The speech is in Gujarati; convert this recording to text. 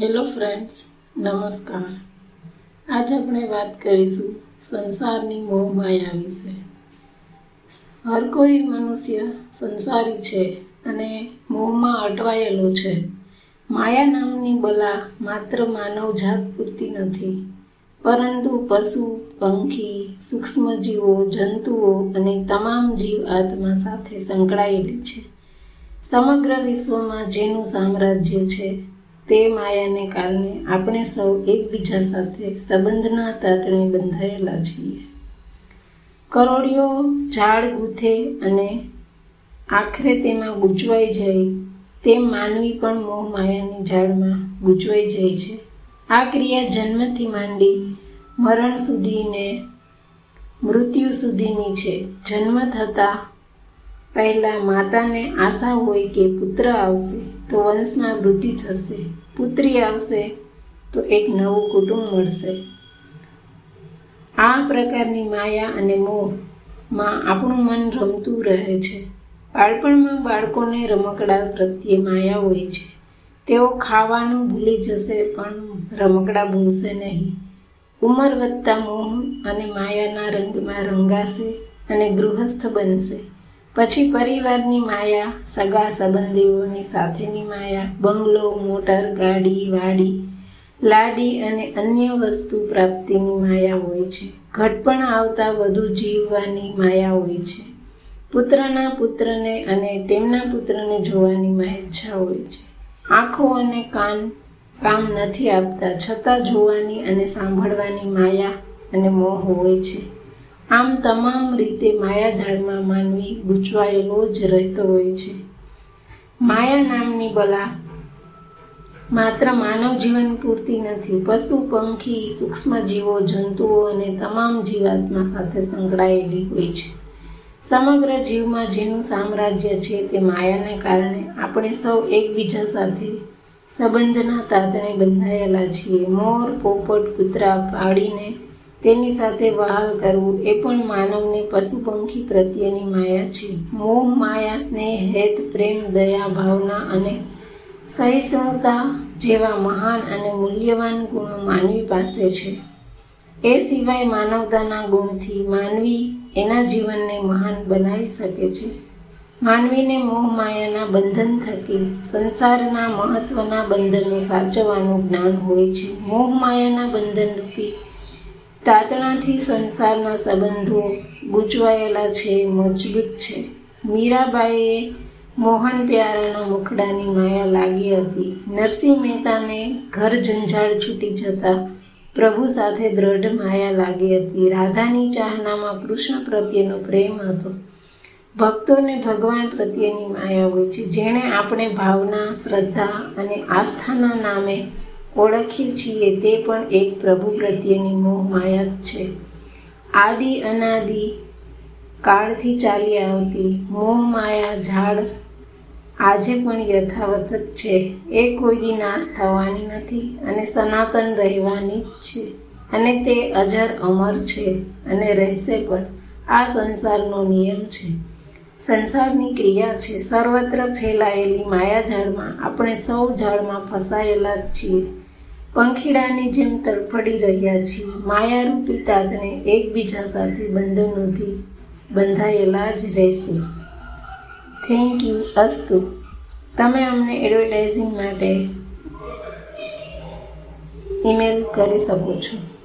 હેલો ફ્રેન્ડ્સ નમસ્કાર આજે આપણે વાત કરીશું સંસારની મોહમાયા વિશે. હર કોઈ મનુષ્ય સંસારી છે અને મોહમાં અટવાયેલો છે. માયા નામની બલા માત્ર માનવ જાત પૂરતી નથી, પરંતુ પશુ, પંખી, સૂક્ષ્મજીવો, જંતુઓ અને તમામ જીવ આત્મા સાથે સંકળાયેલી છે. સમગ્ર વિશ્વમાં જેનું સામ્રાજ્ય છે તે માયાને કારણે આપણે સૌ એકબીજા સાથે સંબંધના તાતણે બંધાયેલા છીએ. કરોડિયો ઝાડ ગૂંથે અને આખરે તેમાં ગૂંચવાઈ જાય તેમ માનવી પણ મોહ માયાની ઝાડમાં ગૂંચવાઈ જાય છે. આ ક્રિયા જન્મથી માંડી મરણ સુધીને મૃત્યુ સુધીની છે. જન્મ થતાં પહેલાં માતાને આશા હોય કે પુત્ર આવશે. તો વંશમાં વૃદ્ધિ થશે, પુત્રી આવશે, તો એક નવું કુટુંબ મળશે. આ પ્રકારની માયા અને મોહમાં આપણું મન રમતું રહે છે. બાળપણમાં બાળકોને રમકડા પ્રત્યે માયા હોય છે. તેઓ ખાવાનું ભૂલી જશે પણ રમકડા ભૂલશે નહીં. ઉંમર વધતા મોહ અને માયાના રંગમાં રંગાશે અને ગૃહસ્થ બનશે. પછી પરિવારની માયા, સગા સંબંધીઓની સાથેની માયા, બંગલો, મોટર, ગાડી, વાડી, લાડી અને અન્ય વસ્તુ પ્રાપ્તિની માયા હોય છે. ઘટપણ આવતા વધુ જીવવાની માયા હોય છે. પુત્રના પુત્રને અને તેમના પુત્રને જોવાની ઈચ્છા હોય છે. આંખો અને કાન કામ નથી આપતા, છતાં જોવાની અને સાંભળવાની માયા અને મોહ હોય છે. આમ તમામ રીતે માયાજાળમાં માનવી ગૂંચવાયેલો જ રહેતો હોય છે. માયા નામની બલા માત્ર માનવ જીવન પૂરતી નથી, પશુ, પંખી, સૂક્ષ્મ જીવો, જંતુઓ અને તમામ જીવાત્મા સાથે સંકળાયેલી હોય છે. સમગ્ર જીવમાં જેનું સામ્રાજ્ય છે તે માયાને કારણે આપણે સૌ એકબીજા સાથે સંબંધના તાતણે બંધાયેલા છીએ. મોર, પોપટ, કૂતરા પાડીને તેની સાથે વહાલ કરવું એ પણ માનવને પશુ પંખી પ્રત્યેની માયા છે. મોહ, માયા, સ્નેહ, હેત, પ્રેમ, દયા, ભાવના અને સહિષ્ણુતા જેવા મહાન અને મૂલ્યવાન ગુણો માનવી પાસે છે. એ સિવાય માનવતાના ગુણથી માનવી એના જીવનને મહાન બનાવી શકે છે. માનવીને મોહ, માયાના બંધન થકી સંસારના મહત્વના બંધનો સાચવવાનું જ્ઞાન હોય છે. મોહ, માયાના બંધનરૂપી તાતણાથી સંસારના સંબંધો ગૂંચવાયેલા છે, મજબૂત છે. મીરાબાઈએ મોહન પ્યારાના મુખડાની માયા લાગી હતી. નરસિંહ મહેતાને ઘર ઝંઝાળ છૂટી જતા પ્રભુ સાથે દ્રઢ માયા લાગી હતી. રાધાની ચાહનામાં કૃષ્ણ પ્રત્યેનો પ્રેમ હતો. ભક્તોને ભગવાન પ્રત્યેની માયા હોય છે. જેણે આપણે ભાવના, શ્રદ્ધા અને આસ્થાના નામે ઓળખીએ છીએ તે પણ એક પ્રભુ પ્રત્યેની મોહ માયા જ છે. આદિ અનાદિ કાળથી ચાલી આવતી મોહ માયા ઝાડ આજે પણ યથાવત જ છે. એ કોઈ નાશ થવાની નથી અને સનાતન રહેવાની જ છે અને તે અજર અમર છે અને રહેશે પણ. આ સંસારનો નિયમ છે. સંસારની ક્રિયા છે. સર્વત્ર ફેલાયેલી માયાજાળમાં આપણે સૌ ઝાડમાં ફસાયેલા જ છીએ. પંખીડાની જેમ તડફડી રહ્યા છીએ. માયારૂપી તાતને એકબીજા સાથે બંધનોથી બંધાયેલા જ રહેશું. થેન્ક યુ અસ્તુ. તમે અમને એડવર્ટાઇઝિંગ માટે ઈમેલ કરી શકો છો.